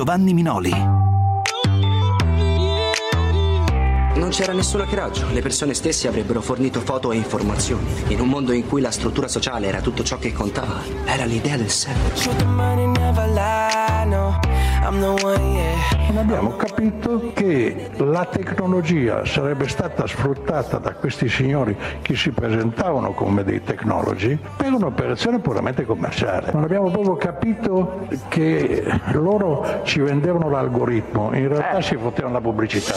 Mix24 di Giovanni Minoli. Non c'era nessun hackeraggio, le persone stesse avrebbero fornito foto e informazioni. In un mondo in cui la struttura sociale era tutto ciò che contava, era l'idea del secolo. Non abbiamo capito che la tecnologia sarebbe stata sfruttata da questi signori che si presentavano come dei tecnologi per un'operazione puramente commerciale. Non abbiamo proprio capito che loro ci vendevano l'algoritmo, in realtà Eh. si fottevano la pubblicità.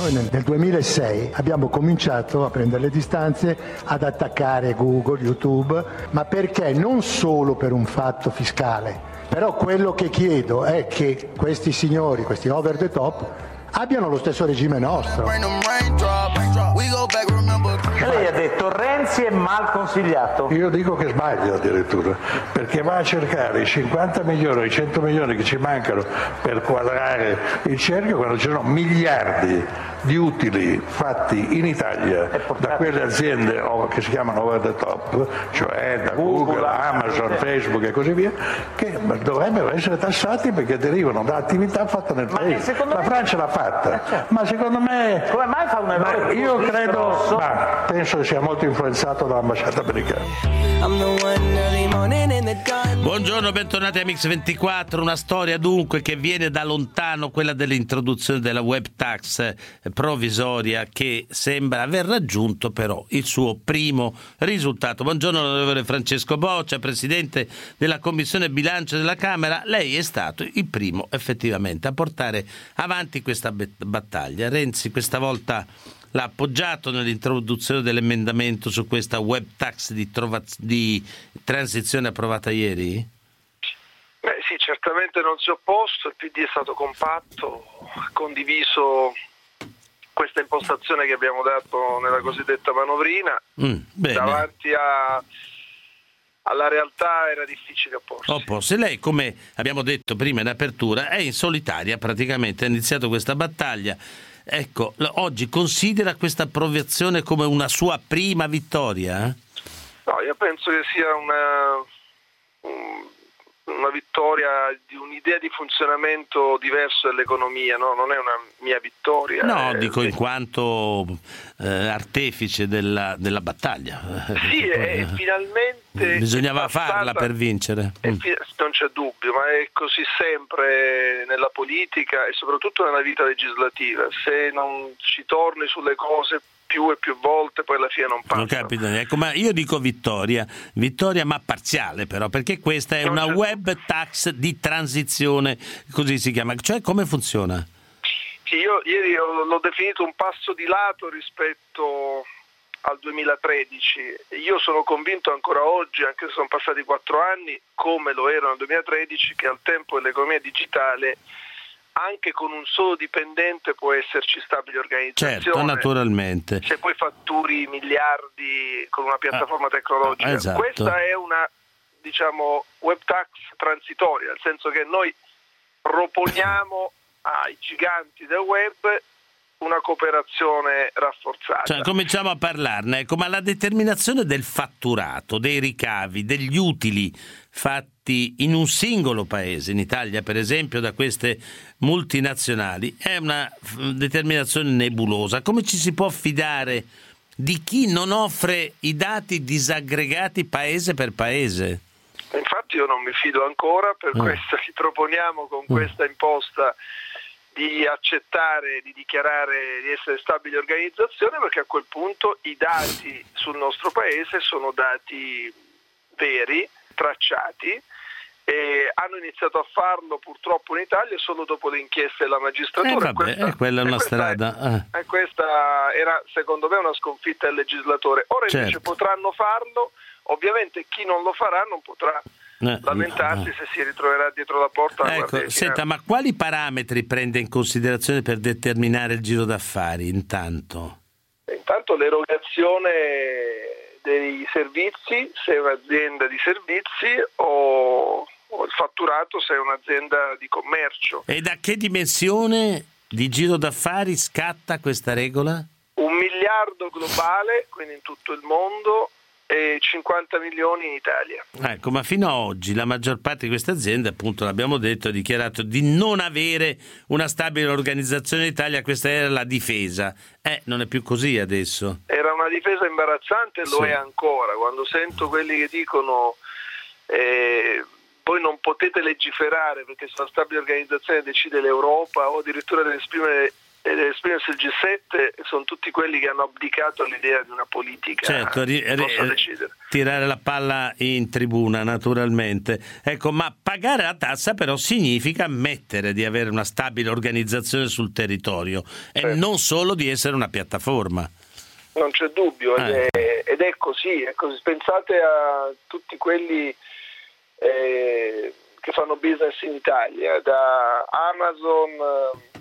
Noi nel, nel 2006 abbiamo cominciato a prendere le distanze, ad attaccare Google, YouTube, ma perché? Non solo per un fatto fiscale, però quello che chiedo è che questi signori, questi over the top, abbiano lo stesso regime nostro. Lei ha detto Renzi è mal consigliato. Io dico che sbaglia addirittura, perché va a cercare i 50 milioni, i 100 milioni che ci mancano per quadrare il cerchio quando ci sono miliardi di utili fatti in Italia da quelle aziende che si chiamano over the top, cioè da Google, Amazon, Facebook e così via, che dovrebbero essere tassati perché derivano da attività fatte nel paese. La me- Francia l'ha fatta, ma secondo me Come mai fa un errore io credo, ma penso che sia molto influenzato dall'ambasciata americana. Buongiorno, bentornati a Mix24, una storia dunque che viene da lontano, quella dell'introduzione della web tax provvisoria che sembra aver raggiunto però il suo primo risultato. Buongiorno onorevole Francesco Boccia, Presidente della Commissione Bilancio della Camera, lei è stato il primo effettivamente a portare avanti questa battaglia. Renzi questa volta l'ha appoggiato nell'introduzione dell'emendamento su questa web tax di, trova- di transizione approvata ieri? Beh sì, certamente non si è opposto, il PD è stato compatto, ha condiviso questa impostazione che abbiamo dato nella cosiddetta manovrina, Mm, davanti a- alla realtà era difficile opporsi. Opposto. E lei, come abbiamo detto prima in apertura, è in solitaria praticamente, ha iniziato questa battaglia. Ecco, oggi considera questa approvazione come una sua prima vittoria? No, io penso che sia una, un- una vittoria di un'idea di funzionamento diverso dell'economia, no? non è una mia vittoria. No, è- dico in quanto eh, artefice della, della battaglia. Sì, e finalmente Bisognava passata- farla per vincere. Mm. non c'è dubbio, ma è così sempre nella politica e soprattutto nella vita legislativa. Se non ci torni sulle cose più e più volte, poi alla fine non passa. Non capita, ecco, ma io dico vittoria, vittoria ma parziale però, perché questa è Non una c'è- web tax di transizione, così si chiama, cioè come funziona? Sì, io ieri ho- l'ho definito un passo di lato rispetto al 2013. Io sono convinto ancora oggi, anche se sono passati quattro anni, come lo ero nel 2013, che al tempo dell'economia digitale anche con un solo dipendente può esserci stabile organizzazione. Certo, naturalmente. se poi fatturi miliardi con una piattaforma Ah, tecnologica. esatto. Questa è una diciamo web tax transitoria, nel senso che noi proponiamo ai giganti del web una cooperazione rafforzata. Cioè, cominciamo a parlarne, ecco, ma la determinazione del fatturato, dei ricavi, degli utili fatti in un singolo paese, in Italia per esempio, da queste multinazionali, è una determinazione nebulosa. Come ci si può fidare di chi non offre i dati disaggregati paese per paese? Infatti io non mi fido ancora, per Mm. questo ci proponiamo con questa imposta di accettare, di dichiarare di essere stabile organizzazione, perché a quel punto i dati sul nostro paese sono dati veri, tracciati, e hanno iniziato a farlo purtroppo in Italia solo dopo le inchieste della magistratura. Eh, vabbè, eh, quella è una questa strada, e questa era secondo me una sconfitta del legislatore. Ora invece Certo. potranno farlo, ovviamente chi non lo farà non potrà Eh, lamentarsi eh. se si ritroverà dietro la porta. Ecco, senta, ma quali parametri prende in considerazione per determinare il giro d'affari intanto? Intanto l'erogazione dei servizi, se è un'azienda di servizi o, o il fatturato se è un'azienda di commercio. E da che dimensione di giro d'affari scatta questa regola? Un miliardo globale, quindi in tutto il mondo, e 50 milioni in Italia. Ecco, ma fino ad oggi la maggior parte di queste aziende, appunto l'abbiamo detto, ha dichiarato di non avere una stabile organizzazione in Italia, questa era la difesa. Eh, non è più così adesso. Era una difesa imbarazzante e lo Sì. è ancora. Quando sento quelli che dicono eh, voi non potete legiferare perché sulla stabile organizzazione decide l'Europa o addirittura deve esprimere deve esprimersi il G7 sono tutti quelli che hanno abdicato all'idea di una politica Certo, ri- ri- decidere. tirare la palla in tribuna, naturalmente. Ecco, ma pagare la tassa però significa ammettere di avere una stabile organizzazione sul territorio e Certo. non solo di essere una piattaforma. Non c'è dubbio, ed, Eh. è, ed è così, è così. Pensate a tutti quelli eh, che fanno business in Italia, da Amazon eh,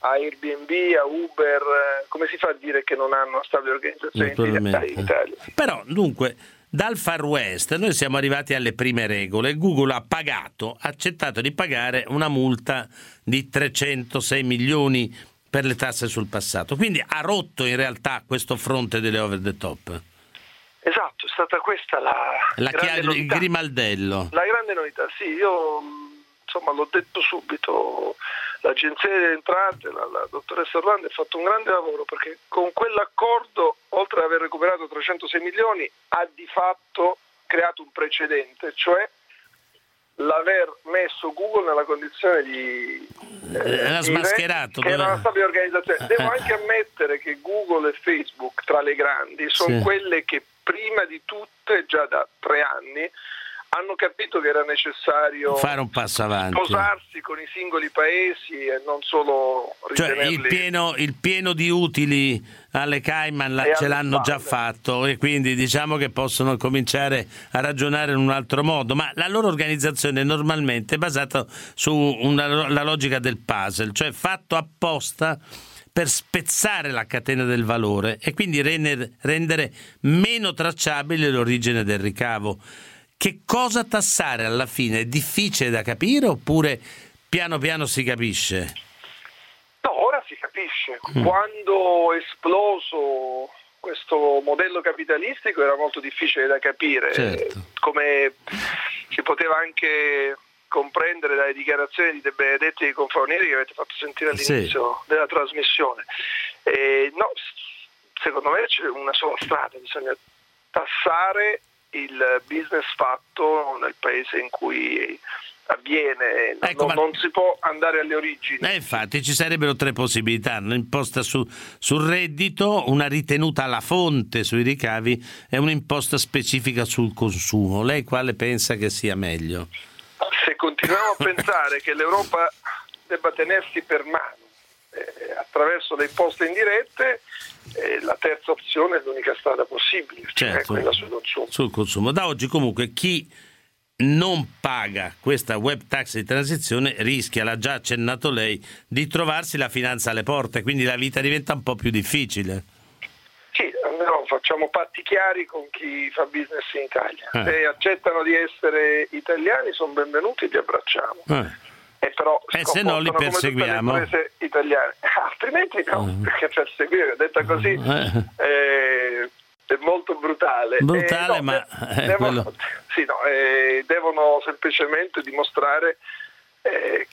a Airbnb, a Uber, eh, come si fa a dire che non hanno una stabile organizzazione in Italia? Però, dunque, dal Far West noi siamo arrivati alle prime regole. Google ha pagato, ha accettato di pagare una multa di 306 milioni per le tasse sul passato. Quindi ha rotto in realtà questo fronte delle over the top. Esatto, è stata questa la, La grande chia- il novità. grimaldello. La grande novità, sì, io insomma l'ho detto subito, l'agenzia delle entrate, la, la dottoressa Orlando ha fatto un grande lavoro perché con quell'accordo, oltre ad aver recuperato 306 milioni, ha di fatto creato un precedente, cioè l'aver messo Google nella condizione di... Eh, dire smascherato, Che era una stabile organizzazione. Devo anche ammettere che Google e Facebook, tra le grandi, sono Sì. quelle che prima di tutte, già da tre anni, hanno capito che era necessario Fare un passo avanti. sposarsi con i singoli paesi e non solo Cioè ritenerli... il pieno, il pieno di utili alle Cayman la- ce l'hanno già fatto e quindi diciamo che possono cominciare a ragionare in un altro modo, ma la loro organizzazione normalmente è basata su una- la logica del puzzle, cioè fatto apposta per spezzare la catena del valore e quindi rendere meno tracciabile l'origine del ricavo. Che cosa tassare alla fine? È difficile da capire oppure piano piano si capisce? No, ora si capisce. Mm. Quando è esploso questo modello capitalistico era molto difficile da capire, Certo. come si poteva anche comprendere dalle dichiarazioni di De Benedetti e di Confavonieri che avete fatto sentire Sì. all'inizio della trasmissione. E no, s- secondo me c'è una sola strada, bisogna tassare il business fatto nel paese in cui avviene, Ecco, non, ma- non si può andare alle origini. Eh, infatti ci sarebbero tre possibilità, un'imposta su- sul reddito, una ritenuta alla fonte sui ricavi e un'imposta specifica sul consumo. Lei quale pensa che sia meglio? Se continuiamo a pensare che l'Europa debba tenersi per mano eh, attraverso le imposte indirette, eh, la terza opzione è l'unica strada possibile, cioè Certo. quella sul consumo. Sul consumo. Da oggi comunque chi non paga questa web tax di transizione rischia, l'ha già accennato lei, di trovarsi la finanza alle porte, quindi la vita diventa un po' più difficile. Sì, almeno facciamo patti chiari con chi fa business in Italia. Eh. Se accettano di essere italiani sono benvenuti, li abbracciamo. Eh. E però E se no li perseguiamo? italiane. Altrimenti no, Mm. perché perseguire, detta così, Eh. eh, è molto brutale. Brutale, Eh, no, ma, de- eh, devono, quello- sì, no, eh, devono semplicemente dimostrare eh,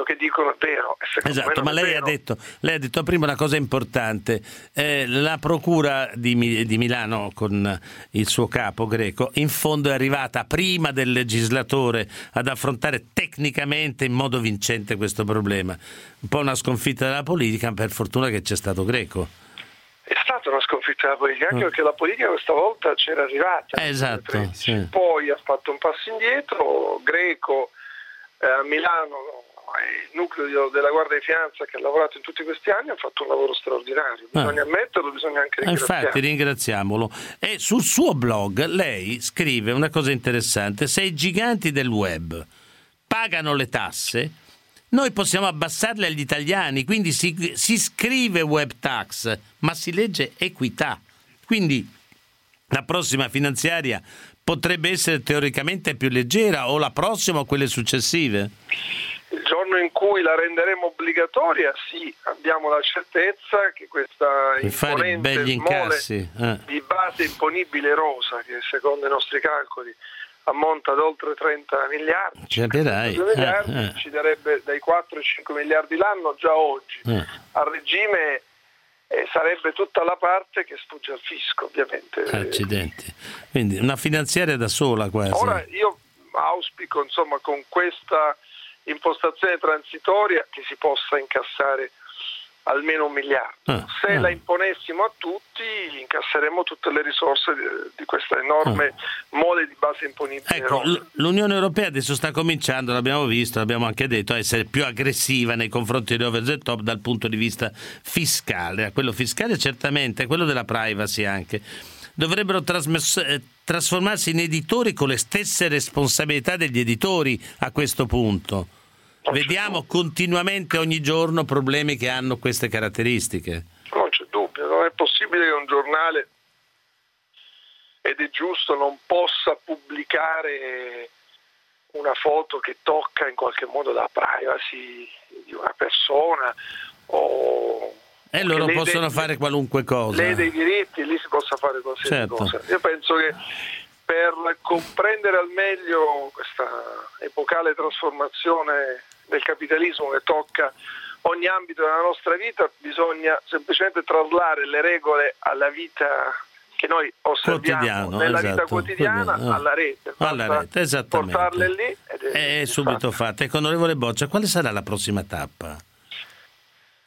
quello che dicono è vero. Esatto, ma lei ha, detto, lei ha detto prima una cosa importante. Eh, la procura di, di Milano con il suo capo greco in fondo è arrivata prima del legislatore ad affrontare tecnicamente in modo vincente questo problema. Un po' una sconfitta della politica, per fortuna che c'è stato greco. È stata una sconfitta della politica, anche Mm. perché la politica questa volta c'era arrivata. Esatto, nel 2013. sì. Poi ha fatto un passo indietro, Greco eh, a Milano, il nucleo della Guardia di Finanza che ha lavorato in tutti questi anni, ha fatto un lavoro straordinario. Bisogna ammetterlo, bisogna anche Eh, ringraziarlo. Infatti, ringraziamolo. E sul suo blog lei scrive una cosa interessante: se i giganti del web pagano le tasse, noi possiamo abbassarle agli italiani, quindi si, si scrive web tax, ma si legge equità. Quindi la prossima finanziaria potrebbe essere teoricamente più leggera o la prossima o quelle successive. Il giorno in cui la renderemo obbligatoria, sì, abbiamo la certezza che questa imponente incassi. eh. di base imponibile rosa, che secondo i nostri calcoli ammonta ad oltre 30 miliardi, Capirai. 2 miliardi eh, eh. ci darebbe dai 4 ai 5 miliardi l'anno già oggi. Eh. A regime eh, sarebbe tutta la parte che sfugge al fisco, ovviamente. Accidenti. Quindi una finanziaria da sola quasi. Ora io auspico insomma con questa impostazione transitoria che si possa incassare almeno un miliardo. Ah, Se ah. la imponessimo a tutti incasseremo tutte le risorse di, questa enorme mole di base imponibile. Ecco, l- l'Unione Europea adesso sta cominciando, l'abbiamo visto, l'abbiamo anche detto, a essere più aggressiva nei confronti di over the top dal punto di vista fiscale. A quello fiscale certamente, a quello della privacy anche. Dovrebbero trasmess- eh, trasformarsi in editori con le stesse responsabilità degli editori a questo punto. Vediamo continuamente ogni giorno problemi che hanno queste caratteristiche. Non c'è dubbio, non è possibile che un giornale, ed è giusto, non possa pubblicare una foto che tocca in qualche modo la privacy di una persona o E loro possono fare qualunque cosa. lede i diritti lì si possa fare qualsiasi Certo. cosa. Io penso che per comprendere al meglio questa epocale trasformazione del capitalismo che tocca ogni ambito della nostra vita bisogna semplicemente traslare le regole alla vita che noi osserviamo Quotidiano, nella vita esatto. quotidiana Quotidiano, ah. alla rete. Alla rete, esattamente. Portarle lì È è subito fatta. Ecco, onorevole Boccia, quale sarà la prossima tappa?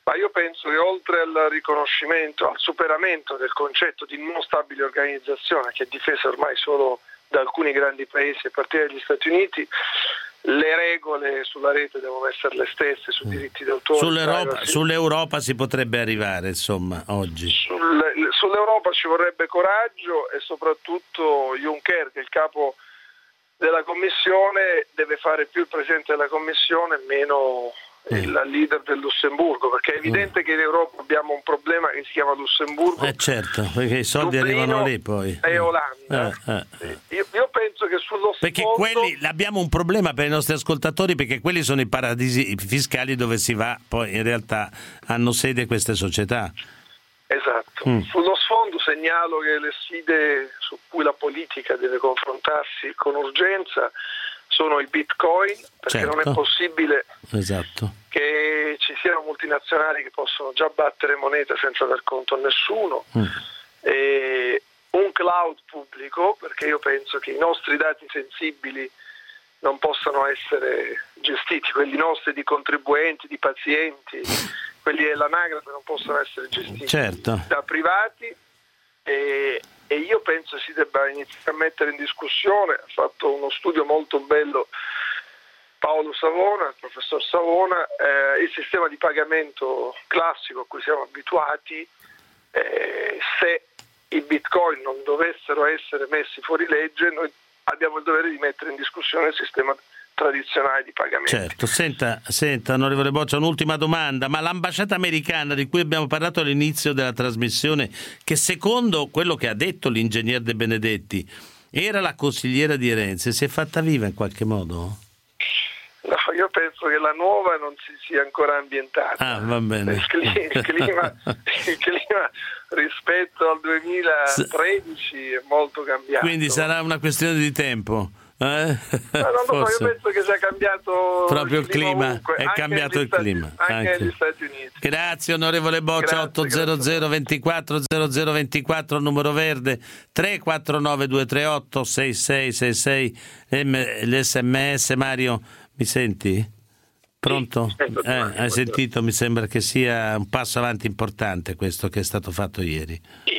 Ma io penso che oltre al riconoscimento, al superamento del concetto di non stabile organizzazione che è difesa ormai solo da alcuni grandi paesi, a partire dagli Stati Uniti, le regole sulla rete devono essere le stesse sui diritti d'autore. Sull'Europa, sull'Europa si potrebbe arrivare, insomma, oggi. Sul- sull'Europa ci vorrebbe coraggio e soprattutto Juncker, che è il capo della Commissione, deve fare più il Presidente della Commissione meno il leader del Lussemburgo, perché è evidente che in Europa abbiamo un problema che si chiama Lussemburgo. Eh certo, perché i soldi Dublino arrivano lì poi. E Olanda. Eh, eh. Io, io penso che sullo Perché sfondo- quelli abbiamo un problema per i nostri ascoltatori perché quelli sono i paradisi fiscali dove si va, poi in realtà hanno sede queste società. Esatto. Mm. Sullo sfondo segnalo che le sfide su cui la politica deve confrontarsi con urgenza sono i bitcoin, perché non Certo. è possibile Esatto. che ci siano multinazionali che possono già battere moneta senza dar conto a nessuno. Mm. E un cloud pubblico, perché io penso che i nostri dati sensibili non possano essere gestiti, quelli nostri di contribuenti, di pazienti, quelli dell'anagrafe non possono essere gestiti Certo. da privati e, e io penso si debba iniziare a mettere in discussione, ha fatto uno studio molto bello Paolo Savona, il professor Savona, eh, il sistema di pagamento classico a cui siamo abituati, eh, se i bitcoin non dovessero essere messi fuori legge, noi abbiamo il dovere di mettere in discussione il sistema tradizionale di pagamento. Certo, senta, senta, onorevole Boccia, un'ultima domanda, ma l'ambasciata americana di cui abbiamo parlato all'inizio della trasmissione, che secondo quello che ha detto l'ingegner De Benedetti, era la consigliera di Renzi, si è fatta viva in qualche modo? No, io penso che la nuova non si sia ancora ambientata. Ah, va bene. Il clima, il clima- il clima rispetto al 2013 è molto cambiato. Quindi sarà una questione di tempo. Eh? No, non lo so, io penso che sia cambiato Proprio il clima, ovunque, è cambiato il Stati- clima, Anche, anche. negli Stati Uniti. Grazie onorevole Boccia, Grazie, 800 24 0024 numero verde 349 238 6666 M- l'SMS Mario mi senti? Pronto? Eh, hai sentito? Mi sembra che sia un passo avanti importante questo che è stato fatto ieri. Sì,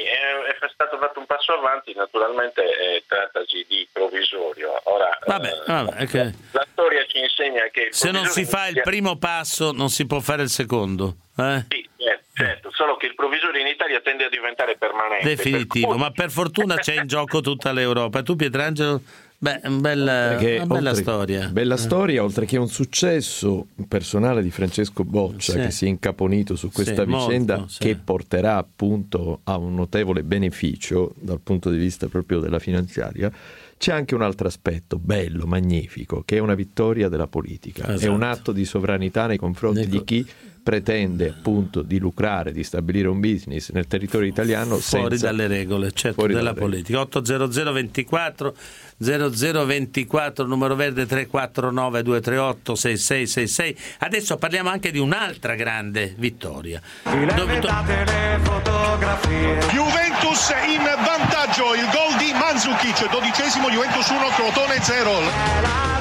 è, è stato fatto un passo avanti, naturalmente eh, trattasi di provvisorio. Ora, Vabbè, eh, vabbè, che- la storia ci insegna che... Se non si fa il primo passo non si può fare il secondo. eh? Sì, certo, certo, solo che il provvisorio in Italia tende a diventare permanente. Definitivo, per cui- ma per fortuna c'è in gioco tutta l'Europa. Tu Pietrangelo, beh, un bel- Perché una bella oltre- storia. Bella storia, oltre che un successo personale di Francesco Boccia Sì. che si è incaponito su questa Sì, molto, vicenda sì. che porterà appunto a un notevole beneficio dal punto di vista proprio della finanziaria, C'è anche un altro aspetto bello, magnifico, che è una vittoria della politica, Esatto. è un atto di sovranità nei confronti Nei di chi pretende appunto di lucrare, di stabilire un business nel territorio italiano fuori senza- dalle regole, certo, fuori della politica. 800 24 0024 numero verde 349 238 6666. Adesso parliamo anche di un'altra grande vittoria. Dove- do- Juventus in vantaggio, il gol di Mandzukic, dodicesimo Juventus 1, Crotone 0.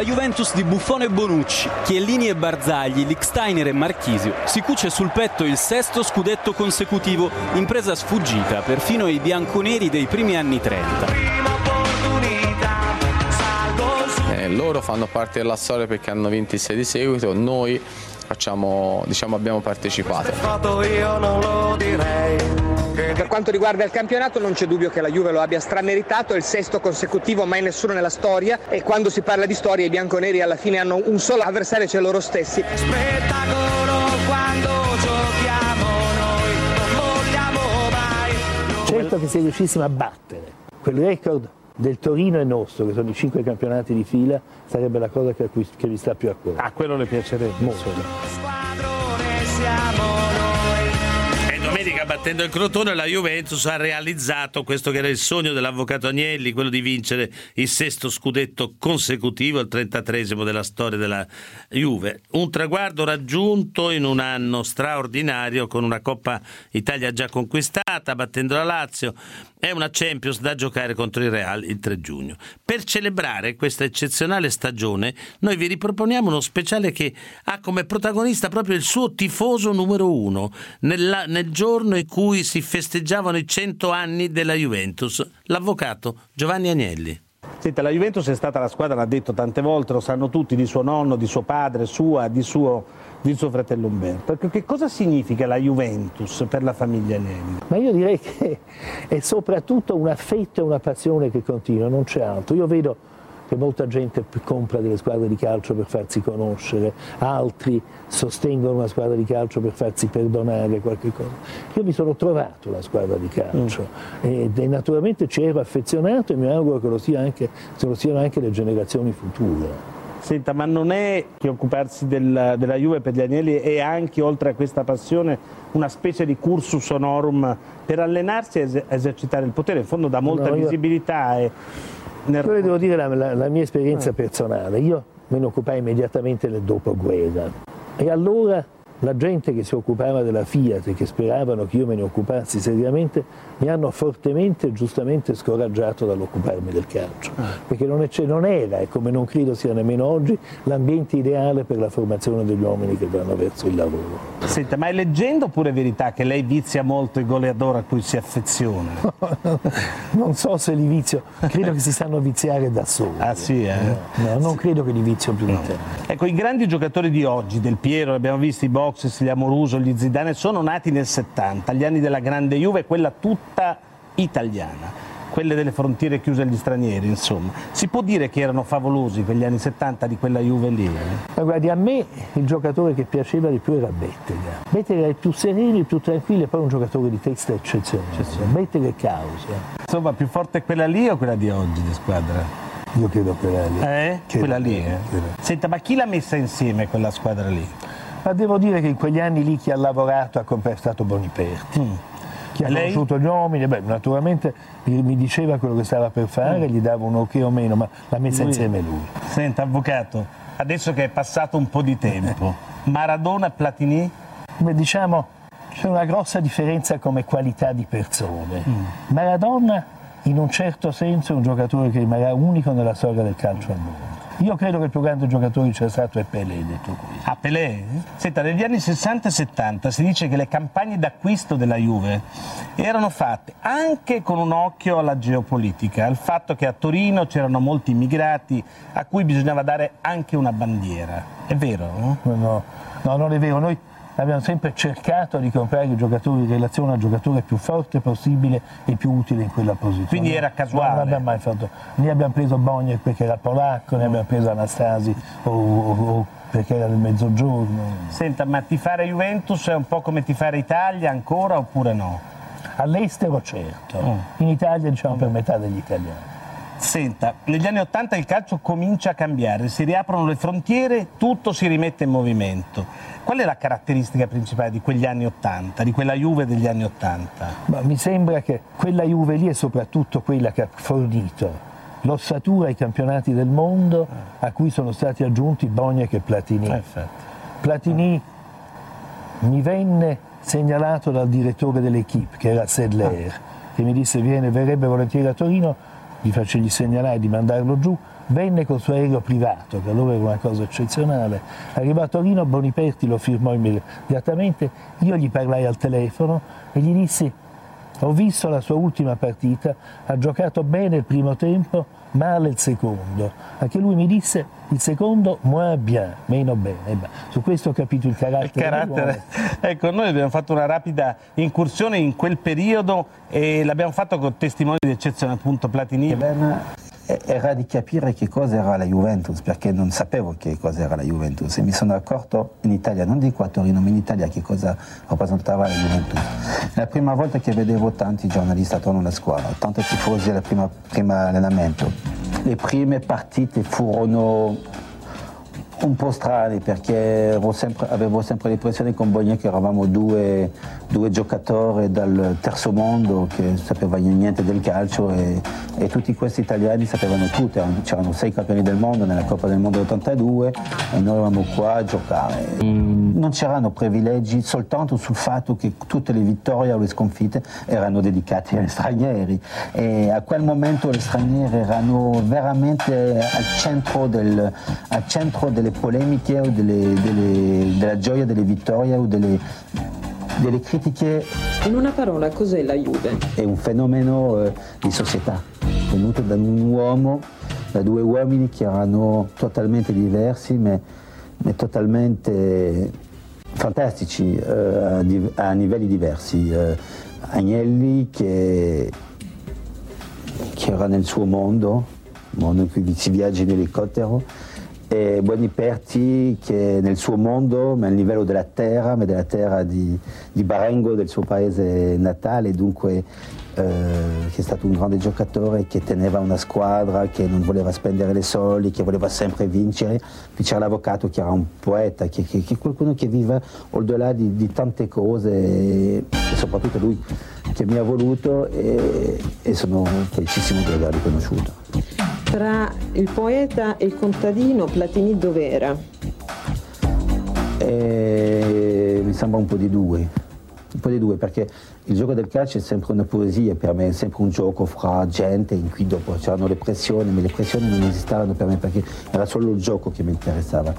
La Juventus di Buffone e Bonucci, Chiellini e Barzagli, Licksteiner e Marchisio si cuce sul petto il sesto scudetto consecutivo, impresa sfuggita perfino ai bianconeri dei primi anni 30. Eh, loro fanno parte della storia perché hanno vinto il 6 di seguito, noi facciamo, diciamo, abbiamo partecipato. Per quanto riguarda il campionato non c'è dubbio che la Juve lo abbia strameritato, è il sesto consecutivo, mai nessuno nella storia e quando si parla di storia i bianconeri alla fine hanno un solo avversario, cioè loro stessi. Certo che se riuscissimo a battere quel record del Torino e nostro, che sono i cinque campionati di fila, sarebbe la cosa che, a cui- che mi sta più a cuore. A quello le piacerebbe. Molto. E domenica battendo il Crotone la Juventus ha realizzato questo che era il sogno dell'avvocato Agnelli, quello di vincere il sesto scudetto consecutivo, il 33esimo della storia della Juve. Un traguardo raggiunto in un anno straordinario con una Coppa Italia già conquistata, battendo la Lazio e una Champions da giocare contro il Real il 3 giugno. Per celebrare questa eccezionale stagione, noi vi riproponiamo uno speciale che ha come protagonista proprio il suo tifoso numero uno, nella- nel giorno in cui si festeggiavano i 100 anni della Juventus, l'avvocato Giovanni Agnelli. Senta, la Juventus è stata la squadra, l'ha detto tante volte, lo sanno tutti, di suo nonno, di suo padre, sua, di suo, di suo fratello Umberto. Che- Che cosa significa la Juventus per la famiglia Agnelli? Ma io direi che è soprattutto un affetto e una passione che continua, non c'è altro. Io vedo che molta gente compra delle squadre di calcio per farsi conoscere, altri sostengono una squadra di calcio per farsi perdonare qualche cosa. Io mi sono trovato la squadra di calcio ed- e naturalmente ci ero affezionato e mi auguro che lo, sia anche, lo siano anche le generazioni future. Senta, ma non è che occuparsi del- della Juve per gli Agnelli è anche, oltre a questa passione, una specie di cursus honorum per allenarsi a es- a esercitare il potere? In fondo dà molta No, io- visibilità e... nel- le devo dire la, la- la mia esperienza personale. Io me ne occupai immediatamente nel dopoguerra e allora la gente che si occupava della Fiat e che speravano che io me ne occupassi seriamente mi hanno fortemente e giustamente scoraggiato dall'occuparmi del calcio perché non, è- non era e come non credo sia nemmeno oggi l'ambiente ideale per la formazione degli uomini che vanno verso il lavoro. Senta, ma è leggenda oppure verità che lei vizia molto i goleador a cui si affeziona? Non so se li vizio, credo che si sanno viziare da soli. Ah sì, eh? No, non credo che li vizio più di te. Ecco, i grandi giocatori di oggi, Del Piero, abbiamo visto i Boxes, gli Amoruso, gli Zidane, sono nati nel 70, gli anni della grande Juve, quella tutta italiana, quelle delle frontiere chiuse agli stranieri, insomma. Si può dire che erano favolosi quegli anni 70 di quella Juve lì? eh? Ma guardi, a me il giocatore che piaceva di più era Bettega. Bettega era il più sereno, il più tranquillo e poi un giocatore di testa eccezionale. Bettega è causa. Insomma, più forte quella lì o quella di oggi di squadra? Io credo quella lì. Eh? Credo quella lì, eh? Senta, ma chi l'ha messa insieme quella squadra lì? Ma devo dire che in quegli anni lì chi ha lavorato ha sempre stato Boniperti. Chi ha lei? conosciuto gli uomini, beh, naturalmente mi diceva quello che stava per fare, gli dava un ok o meno, ma l'ha messa Lui- insieme lui. Senta, avvocato, adesso che è passato un po' di tempo, Maradona e Platini? Beh, diciamo c'è una grossa differenza come qualità di persone. Maradona in un certo senso è un giocatore che rimarrà unico nella storia del calcio al mondo. Io credo che il più grande giocatore che c'è stato è Pelé, detto qui. A Pelé? Senta, negli anni 60 e 70 si dice che le campagne d'acquisto della Juve erano fatte anche con un occhio alla geopolitica, al fatto che a Torino c'erano molti immigrati a cui bisognava dare anche una bandiera. È vero? no? No, no, no, non è vero. Noi abbiamo sempre cercato di comprare i giocatori in relazione al giocatore più forte possibile e più utile in quella posizione. Quindi era casuale? No, non abbiamo mai fatto. Né abbiamo preso Bogner perché era polacco, né abbiamo preso Anastasi o, o- o perché era del mezzogiorno. Senta, ma tifare Juventus è un po' come tifare Italia ancora oppure no? All'estero certo, in Italia diciamo per metà degli italiani. Senta, negli anni Ottanta il calcio comincia a cambiare, si riaprono le frontiere, tutto si rimette in movimento. Qual è la caratteristica principale di quegli anni Ottanta, di quella Juve degli anni Ottanta? Mi sembra che quella Juve lì è soprattutto quella che ha fornito l'ossatura ai campionati del mondo a cui sono stati aggiunti Bognac e Platini. Platini mi venne segnalato dal direttore dell'equipe, che era Sedler, che mi disse viene, verrebbe volentieri a Torino, gli facegli segnalare di mandarlo giù, venne col suo aereo privato, che allora era una cosa eccezionale, arrivò a Torino, Boniperti lo firmò immediatamente, io gli parlai al telefono e gli dissi ho visto la sua ultima partita, ha giocato bene il primo tempo, male il secondo. Anche lui mi disse il secondo moins bien, meno bene. Eh beh, su questo ho capito il carattere. Il carattere. Ecco, noi abbiamo fatto una rapida incursione in quel periodo e l'abbiamo fatto con testimoni di eccezione, appunto Platini. Era di capire che cosa era la Juventus, perché non sapevo che cosa era la Juventus e mi sono accorto in Italia, non dico a Torino, ma in Italia che cosa rappresentava la Juventus. La prima volta che vedevo tanti giornalisti attorno alla squadra, tanti tifosi al primo allenamento. Le prime partite furono un po' strane perché sempre, avevo sempre l'impressione con Bogna che eravamo due, due, giocatori dal terzo mondo che sapevano niente del calcio e, e tutti questi italiani sapevano tutto, c'erano sei campioni del mondo nella Coppa del Mondo 82 e noi eravamo qua a giocare. Non c'erano privilegi soltanto sul fatto che tutte le vittorie o le sconfitte erano dedicate agli stranieri e a quel momento gli stranieri erano veramente al centro, del, al centro delle delle polemiche o delle, delle, della gioia delle vittorie o delle, delle, critiche. In una parola, cos'è la Juve? È un fenomeno eh, di società, venuto da un uomo, da due uomini che erano totalmente diversi, ma, ma totalmente fantastici eh, a, a, livelli diversi. Eh, Agnelli che, che era nel suo mondo, mondo in cui si viaggia in elicottero, e Boniperti che nel suo mondo, ma a livello della terra, ma della terra di, di Barengo, del suo paese natale, dunque eh, che è stato un grande giocatore, che teneva una squadra, che non voleva spendere le soldi, che voleva sempre vincere. Poi c'era l'avvocato che era un poeta, che, che, che qualcuno che vive al di là di, di, tante cose e, soprattutto lui che mi ha voluto e, e sono felicissimo di averlo conosciuto. Tra il poeta e il contadino, Platini dov'era? Eh, mi sembra un po' di due, un po' di due perché il gioco del calcio è sempre una poesia per me, è sempre un gioco fra gente in cui dopo c'erano le pressioni, ma le pressioni non esistevano per me perché era solo il gioco che mi interessava.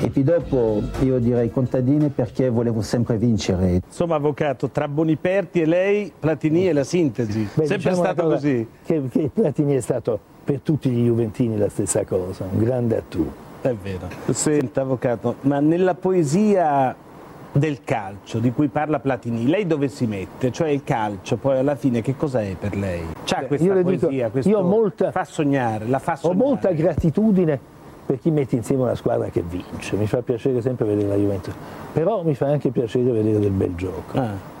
E poi dopo io direi contadini perché volevo sempre vincere. Insomma avvocato, tra Boniperti e lei Platini è la sintesi, Beh, sempre diciamo stato così. Che, che Platini è stato per tutti gli Juventini la stessa cosa, un grande attore. È vero. Senta, avvocato, ma nella poesia del calcio di cui parla Platini, lei dove si mette? Cioè il calcio, poi alla fine che cosa è per lei? C'ha questa io poesia, dico, questo io molta, fa sognare, la fa sognare. Ho molta gratitudine per chi mette insieme una squadra che vince, mi fa piacere sempre vedere la Juventus, però mi fa anche piacere vedere del bel gioco. Ah.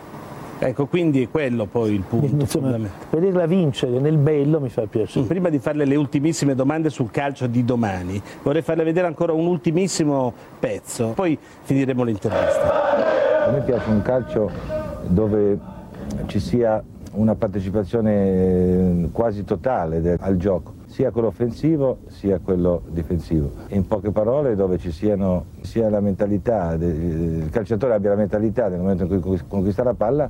Ecco, quindi è quello poi il punto. Insomma, vederla vincere nel bello mi fa piacere. Prima di farle le ultimissime domande sul calcio di domani, vorrei farle vedere ancora un ultimissimo pezzo, poi finiremo l'intervista. A me piace un calcio dove ci sia una partecipazione quasi totale al gioco sia quello offensivo sia quello difensivo. In poche parole dove ci siano sia la mentalità, il calciatore abbia la mentalità nel momento in cui conquista la palla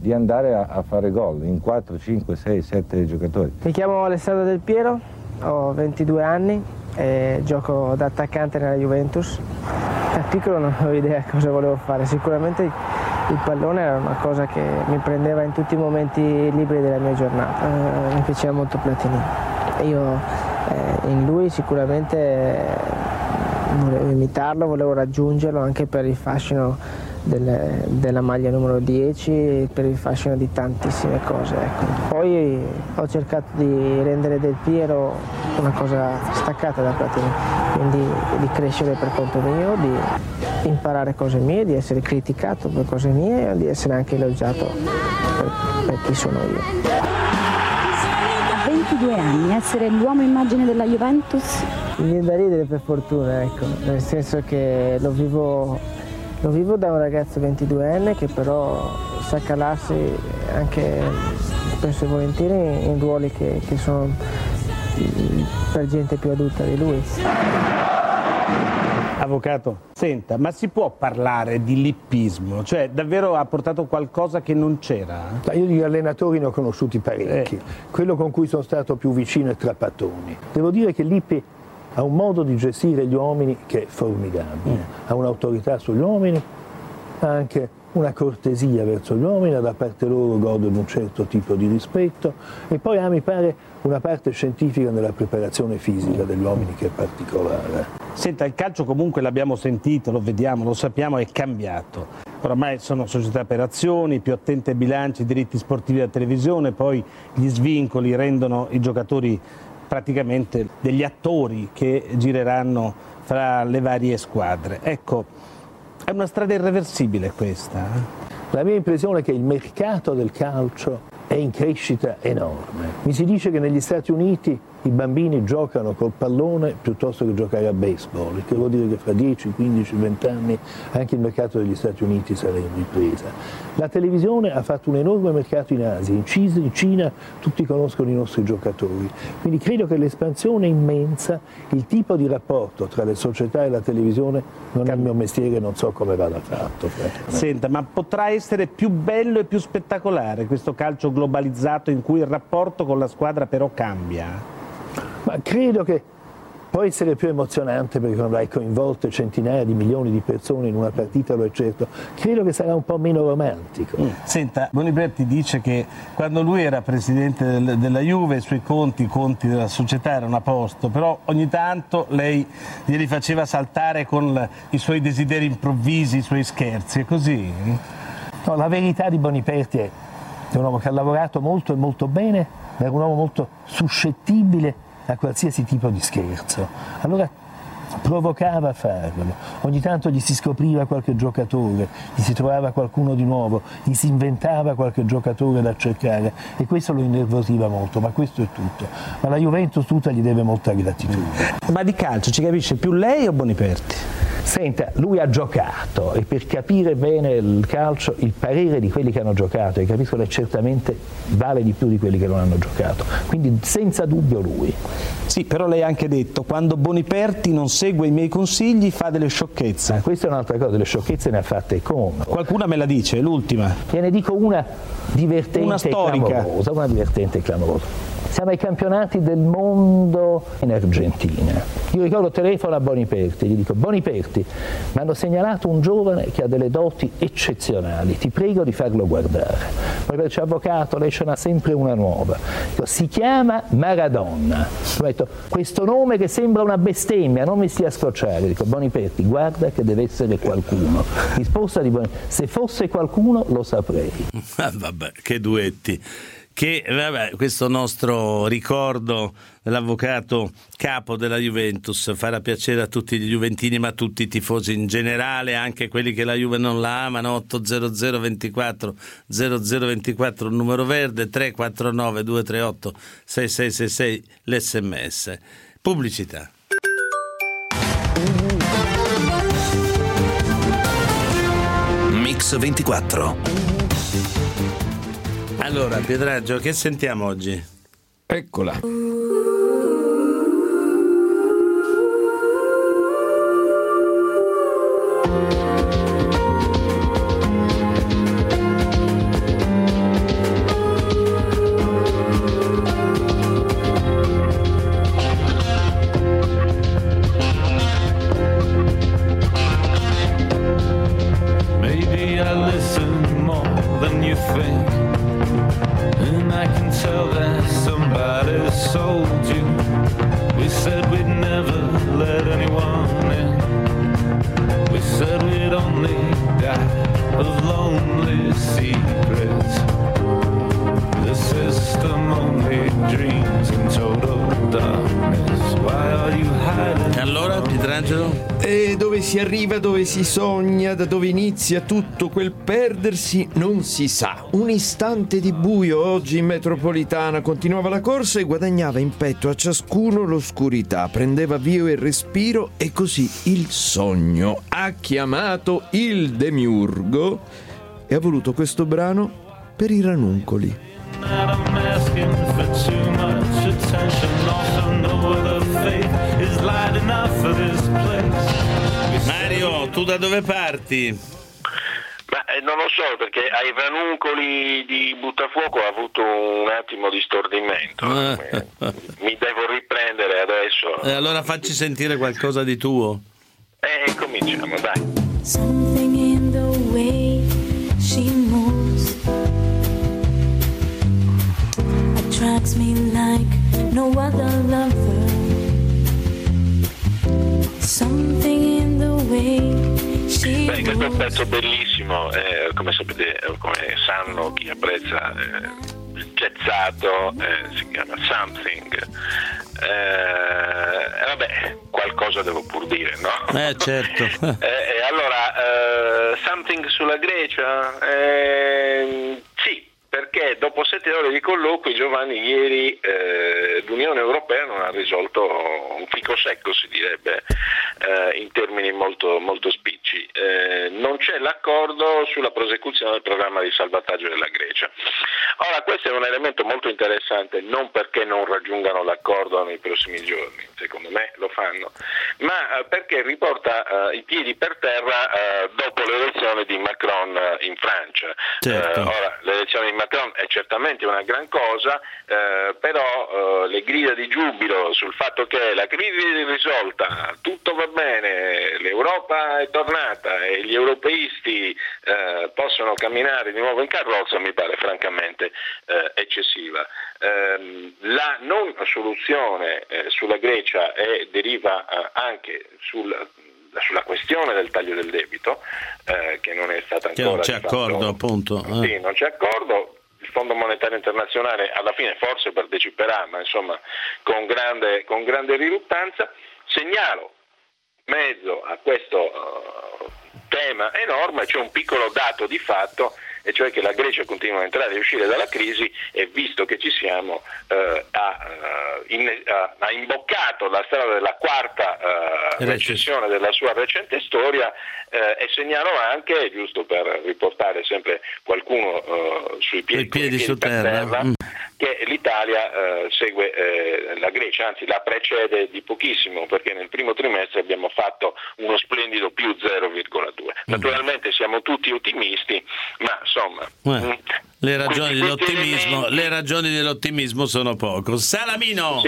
di andare a, a fare gol in 4, 5, 6, 7 giocatori. Mi chiamo Alessandro Del Piero, ho 22 anni e gioco da attaccante nella Juventus. Da piccolo non avevo idea cosa volevo fare, sicuramente il pallone era una cosa che mi prendeva in tutti i momenti liberi della mia giornata. Eh, mi piaceva molto Platini. Io eh, in lui sicuramente volevo imitarlo, volevo raggiungerlo anche per il fascino del, della maglia numero 10 e per il fascino di tantissime cose. Ecco. Poi ho cercato di rendere Del Piero una cosa staccata da Platini, quindi di crescere per conto mio, di imparare cose mie, di essere criticato per cose mie e di essere anche elogiato per, per chi sono io. A 22 anni, essere l'uomo immagine della Juventus? Mi viene da ridere per fortuna, ecco, nel senso che lo vivo, lo vivo da un ragazzo 22enne che però sa calarsi anche spesso e volentieri in ruoli che, che sono per gente più adulta di lui. Avvocato, senta, ma si può parlare di lippismo? Cioè, davvero ha portato qualcosa che non c'era? Ma Io di allenatori ne ho conosciuti parecchi. Quello con cui sono stato più vicino è Trapattoni. Devo dire che Lippi ha un modo di gestire gli uomini che è formidabile. Ha un'autorità sugli uomini, ha anche una cortesia verso gli uomini, da parte loro gode di un certo tipo di rispetto e poi ha, mi pare, una parte scientifica nella preparazione fisica degli uomini che è particolare. Senta, il calcio comunque l'abbiamo sentito, lo vediamo, lo sappiamo, è cambiato. Oramai sono società per azioni, più attente ai bilanci, diritti sportivi da televisione, poi gli svincoli rendono i giocatori praticamente degli attori che gireranno fra le varie squadre. Ecco, è una strada irreversibile questa. eh? La mia impressione è che il mercato del calcio è in crescita enorme. Mi si dice che negli Stati Uniti i bambini giocano col pallone piuttosto che giocare a baseball, che vuol dire che fra 10, 15, 20 anni anche il mercato degli Stati Uniti sarà in ripresa. La televisione ha fatto un enorme mercato in Asia, in Cina, in Cina tutti conoscono i nostri giocatori, quindi credo che l'espansione immensa, il tipo di rapporto tra le società e la televisione non è il mio mestiere, non so come vada fatto. Senta, ma potrà essere più bello e più spettacolare questo calcio globalizzato in cui il rapporto con la squadra però cambia? Ma credo che può essere più emozionante perché quando hai coinvolto centinaia di milioni di persone in una partita, lo è certo. Credo che sarà un po' meno romantico. Senta, Boniberti dice che quando lui era presidente del- della Juve i suoi conti, i conti della società erano a posto, però ogni tanto lei glieli faceva saltare con i suoi desideri improvvisi, i suoi scherzi, è così? No, la verità di Boniperti è è un uomo che ha lavorato molto e molto bene, ma era un uomo molto suscettibile a qualsiasi tipo di scherzo. Allora provocava a farlo, ogni tanto gli si scopriva qualche giocatore, gli si trovava qualcuno di nuovo, gli si inventava qualche giocatore da cercare e questo lo innervosiva molto, ma questo è tutto. Ma la Juventus tutta gli deve molta gratitudine. Ma di calcio ci capisce più lei o Boniperti? Senta, lui ha giocato e per capire bene il calcio il parere di quelli che hanno giocato e capiscono certamente vale di più di quelli che non hanno giocato. Quindi senza dubbio lui. Sì, però lei ha anche detto quando Boniperti non segue i miei consigli fa delle sciocchezze. Ma questa è un'altra cosa, delle sciocchezze ne ha fatte come. Qualcuna me la dice, è l'ultima. Gliene dico una divertente Una storica. e clamorosa, una divertente e clamorosa. Siamo ai campionati del mondo in Argentina. Io ricordo telefono a Boniperti, gli dico Boniperti, mi hanno segnalato un giovane che ha delle doti eccezionali, ti prego di farlo guardare. Boniperti dice avvocato, lei ce n'ha sempre una nuova. Dico, si chiama Maradona. Ho detto, questo nome che sembra una bestemmia, non mi stia scocciare. Dico, Boniperti, guarda che deve essere qualcuno. Risposta di Boniperti, se fosse qualcuno lo saprei. Ah, vabbè, che duetti. Che vabbè, questo nostro ricordo dell'avvocato capo della Juventus farà piacere a tutti gli Juventini, ma a tutti i tifosi in generale, anche quelli che la Juve non la amano. 800 24 0024 il numero verde, 349 238 6666 l'SMS. Pubblicità. Mix 24. Allora, Pietraggio, che sentiamo oggi? Eccola. Dove si arriva, dove si sogna, da dove inizia tutto quel perdersi, non si sa. Un istante di buio oggi in metropolitana continuava la corsa e guadagnava in petto a ciascuno l'oscurità, prendeva via il respiro e così il sogno ha chiamato il demiurgo e ha voluto questo brano per i ranuncoli. Enough for this place. Mario, tu da dove parti? Ma eh, non lo so perché ai ranuncoli di Buttafuoco ha avuto un attimo di stordimento. Mi devo riprendere adesso. E allora facci sentire qualcosa di tuo. E cominciamo, dai. Something in the way she moves attracts me like no other lover. Something in the way she Beh, questo è un moves. pezzo bellissimo, eh, come sapete, come sanno chi apprezza eh, il jazzato, eh, si chiama Something. Eh, vabbè, qualcosa devo pur dire, no? Eh, certo. Eh, eh, allora, eh, something sulla Grecia? Eh, sì, perché dopo sette ore di colloqui Giovanni ieri eh, l'Unione Europea non ha risolto un fico secco, si direbbe, eh, in termini molto, molto spicci. Eh, non c'è l'accordo sulla prosecuzione del programma di salvataggio della Grecia. Ora, questo è un elemento molto interessante, non perché non raggiungano l'accordo nei prossimi giorni, secondo me lo fanno, ma eh, perché riporta eh, i piedi per terra eh, dopo l'elezione di Macron eh, in Francia. Certo. Eh, ora, l'elezione di Macron è certamente una gran cosa, però le grida di giubilo sul fatto che la crisi è risolta, tutto va bene, l'Europa è tornata e gli europeisti eh, possono camminare di nuovo in carrozza mi pare francamente eh, eccessiva. Ehm, la non soluzione eh, sulla Grecia è- deriva eh, anche sul- sulla questione del taglio del debito, eh, che non è stata Che ancora non c'è accordo, appunto. eh. sì, non c'è accordo. Il Fondo Monetario Internazionale alla fine forse parteciperà, ma insomma con grande, con grande riluttanza. Segnalo mezzo a questo tema enorme c'è un piccolo dato di fatto e cioè che la Grecia continua a entrare e uscire dalla crisi e visto che ci siamo eh, ha, eh, in- ha- imboccato la strada della quarta eh, recessione della sua recente storia eh, e segnalo anche, giusto per riportare sempre qualcuno eh, sui piedi, piedi con i su per terra. Mm. Che l'Italia eh, segue eh, la Grecia, anzi la precede di pochissimo perché nel primo trimestre abbiamo fatto uno splendido più 0,2. Naturalmente siamo tutti ottimisti, ma insomma... Eh, mm, le, ragioni le ragioni dell'ottimismo sono poco. Salamino!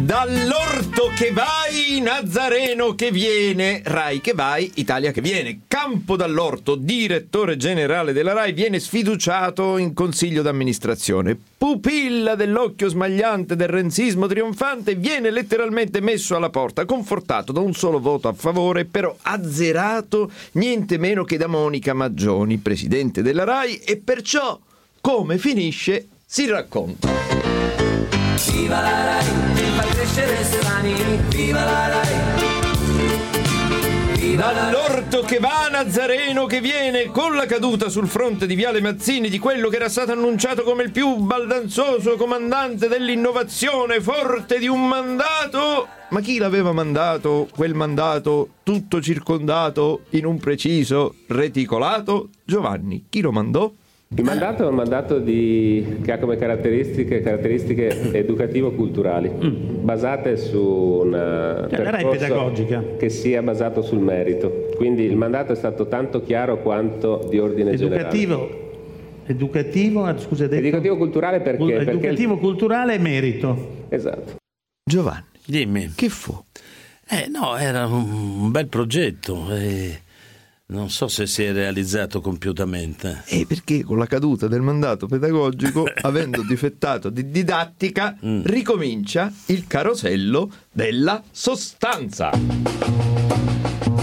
Dall'orto che vai, Nazareno che viene, Rai che vai, Italia che viene. Campo dall'orto, direttore generale della Rai, viene sfiduciato in consiglio d'amministrazione. Pupilla dell'occhio smagliante del renzismo trionfante, viene letteralmente messo alla porta, confortato da un solo voto a favore, però azzerato niente meno che da Monica Maggioni, presidente della Rai, e perciò come finisce si racconta. Viva la Rai, che fa crescere strani, viva la Rai. Viva la Dall'orto che va Nazareno che viene con la caduta sul fronte di Viale Mazzini di quello che era stato annunciato come il più baldanzoso comandante dell'innovazione, forte di un mandato. Ma chi l'aveva mandato? Quel mandato tutto circondato in un preciso reticolato? Giovanni, chi lo mandò? Il mandato è un mandato di- che ha come caratteristiche, caratteristiche educativo-culturali, basate su un Mm. Cioè, pedagogica. che sia basato sul merito. Quindi il mandato è stato tanto chiaro quanto di ordine Educativo, generale. educativo, ah, scusa, detto? Educativo culturale perché? Cul- Perché Educativo, culturale e merito. Esatto. Giovanni. Dimmi. Che fu? Eh no, era un, bel progetto e non so se si è realizzato compiutamente. E perché con la caduta del mandato pedagogico, avendo difettato di didattica, ricomincia il carosello della sostanza.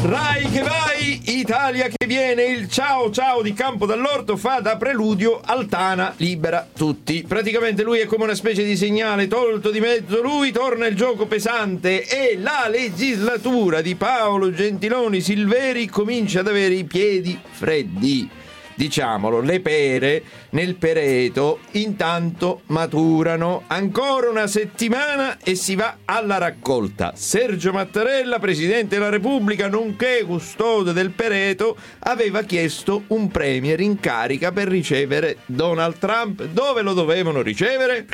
Rai che vai, Italia che viene, il ciao ciao di Campo dall'Orto fa da preludio Altana libera tutti. Praticamente lui è come una specie di segnale tolto di mezzo, lui torna il gioco pesante e la legislatura di Paolo Gentiloni Silveri comincia ad avere i piedi freddi. Diciamolo, le pere nel pereto intanto maturano. Ancora una settimana e si va alla raccolta. Sergio Mattarella, Presidente della Repubblica, nonché custode del pereto, aveva chiesto un premier in carica per ricevere Donald Trump. Dove lo dovevano ricevere?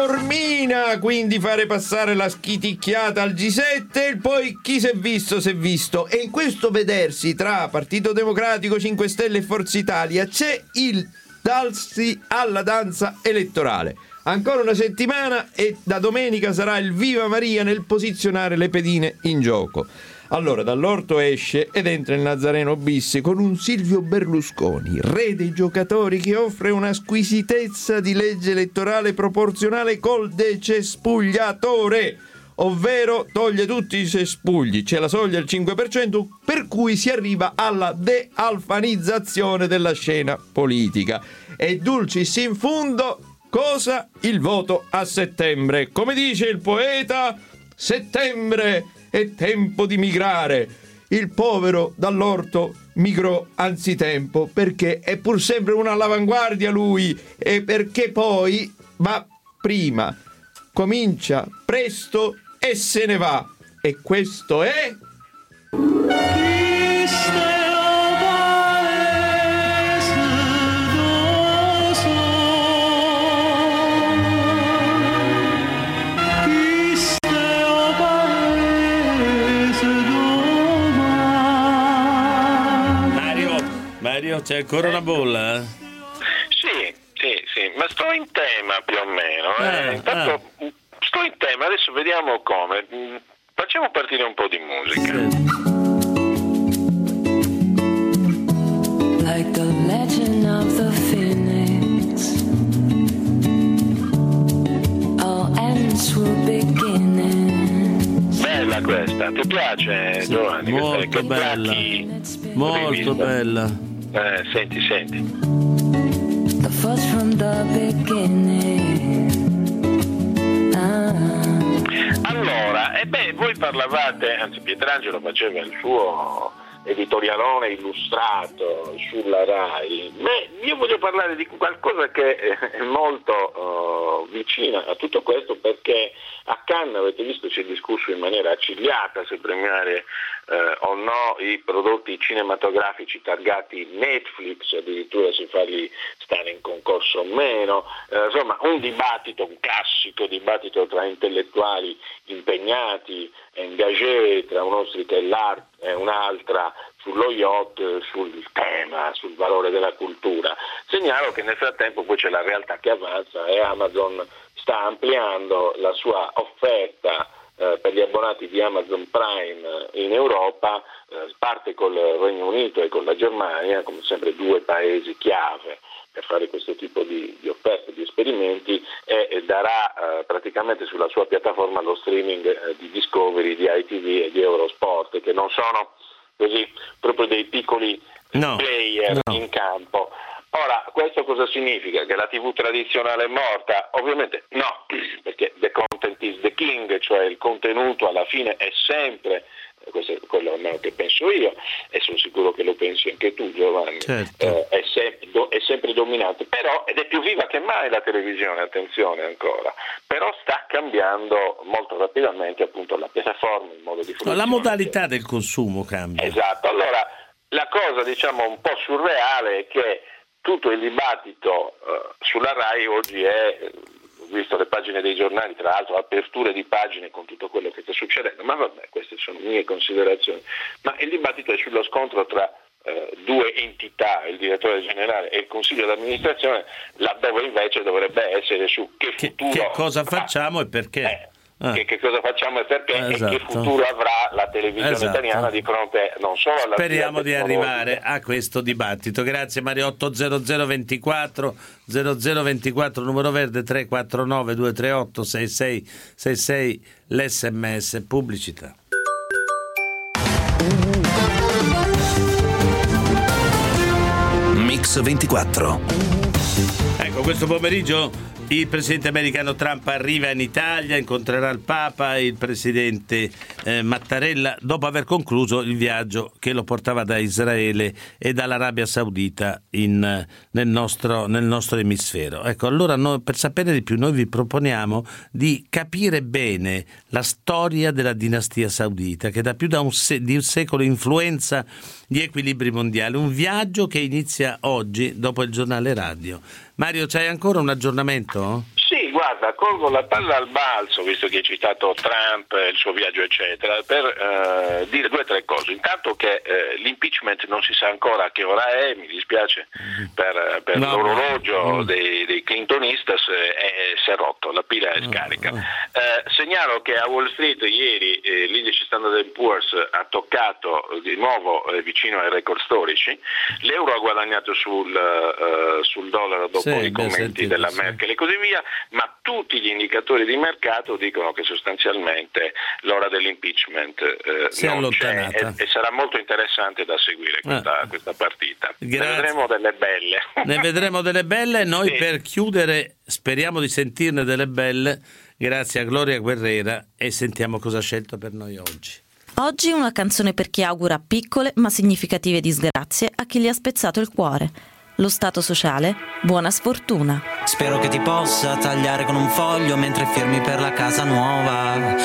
Taormina, quindi fare passare la schiticchiata al G7 e poi chi si è visto si è visto. E in questo vedersi tra Partito Democratico, 5 Stelle e Forza Italia c'è il dalsi alla danza elettorale. Ancora una settimana e da domenica sarà il Viva Maria nel posizionare le pedine in gioco. Allora, dall'orto esce ed entra il Nazareno bis con un Silvio Berlusconi, re dei giocatori che offre una squisitezza di legge elettorale proporzionale col decespugliatore, ovvero toglie tutti i cespugli, c'è la soglia del 5%, per cui si arriva alla dealfanizzazione della scena politica. E dulcis in fundo, cosa? Il voto a settembre. Come dice il poeta, settembre è tempo di migrare. Il povero dall'orto migrò anzitempo perché è pur sempre una all'avanguardia lui e perché poi va prima, comincia presto e se ne va. E questo è... Mario, c'è ancora una bolla? Sì, sì, sì, ma sto in tema più o meno. eh. Ah, Intanto sto in tema, adesso vediamo come. Mm, Facciamo partire un po' di musica. Like the legend of the phoenix, all ends were beginnings. Bella questa, ti piace Giovanni? molto bella. Molto bella. Eh, senti, senti. The first from the beginning. Ah. Allora, e beh, voi parlavate, anzi Pietrangelo faceva il suo editorialone illustrato sulla RAI, Beh, io voglio parlare di qualcosa che è molto eh, vicina a tutto questo perché a Cannes avete visto si è discusso in maniera accigliata se premiare eh, o no i prodotti cinematografici targati Netflix, addirittura se farli stare in concorso o meno, Eh, insomma un dibattito, un classico dibattito tra intellettuali impegnati, engagé tra un'ostrica e e un'altra sullo yacht, sul tema, sul valore della cultura. Segnalo che nel frattempo poi c'è la realtà che avanza e Amazon sta ampliando la sua offerta eh, per gli abbonati di Amazon Prime in Europa, eh, parte col Regno Unito e con la Germania, come sempre due paesi chiave per fare questo tipo di, di offerte, di esperimenti e, e darà eh, praticamente sulla sua piattaforma lo streaming eh, di Discovery, di ITV e di Eurosport, che non sono così proprio dei piccoli No, player no. in campo. Ora, questo cosa significa? Che la TV tradizionale è morta? Ovviamente no, perché the content is the king, cioè il contenuto alla fine è sempre, questo è quello almeno che penso io, e sono sicuro che lo pensi anche tu Giovanni, Certo. eh, è, sempre, do- è sempre dominante, però, ed è più viva che mai la televisione, attenzione ancora, però sta cambiando molto rapidamente appunto la piattaforma, il modo di No, fruizione. la modalità del consumo cambia. Esatto, allora la cosa diciamo un po' surreale è che tutto il dibattito eh, sulla RAI oggi è, eh, ho visto le pagine dei giornali, tra l'altro aperture di pagine con tutto quello che sta succedendo, ma vabbè, queste sono mie considerazioni, ma il dibattito è sullo scontro tra eh, due entità, il direttore generale e il consiglio d'amministrazione, laddove invece dovrebbe essere su che futuro Che cosa facciamo e perché? Ah. che, che cosa facciamo e perché e Esatto. che futuro avrà la televisione Esatto. italiana di fronte non solo alla Speriamo di arrivare a questo dibattito. Grazie Mario 80024 0024 numero verde 349 238 6666 l'SMS pubblicità. Mix 24. Ecco, questo pomeriggio il presidente americano Trump arriva in Italia, incontrerà il Papa e il presidente eh, Mattarella dopo aver concluso il viaggio che lo portava da Israele e dall'Arabia Saudita in, nel, nostro, nel nostro emisfero. Ecco, allora noi, per sapere di più noi vi proponiamo di capire bene la storia della dinastia saudita che da più da un se- di un secolo influenza gli equilibri mondiali. Un viaggio che inizia oggi dopo il giornale radio. Mario, c'hai ancora un aggiornamento? Sì, colgo la palla al balzo, visto che hai citato Trump, il suo viaggio, eccetera, per eh, dire due o tre cose. Intanto che eh, l'impeachment non si sa ancora a che ora è, mi dispiace per, per No, l'orologio no. dei, dei Clintonistas, eh, è- si è rotto, la pila è scarica. Eh, segnalo che a Wall Street ieri eh, l'indice Standard Poor's ha toccato di nuovo eh, vicino ai record storici, l'euro ha guadagnato sul, sul dollaro dopo Sì, i beh, commenti sentito, della sì. Merkel e così via, ma tutti gli indicatori di mercato dicono che sostanzialmente l'ora dell'impeachment eh, Si è non c'è allontanata. e, e sarà molto interessante da seguire questa, questa partita. Ne Grazie. vedremo delle belle. Ne vedremo delle belle. Noi Sì. per chiudere speriamo di sentirne delle belle. Grazie a Gloria Guerrera e sentiamo cosa ha scelto per noi oggi. Oggi una canzone per chi augura piccole ma significative disgrazie a chi gli ha spezzato il cuore. Lo Stato sociale, buona sfortuna. Spero che ti possa tagliare con un foglio mentre firmi per la casa nuova.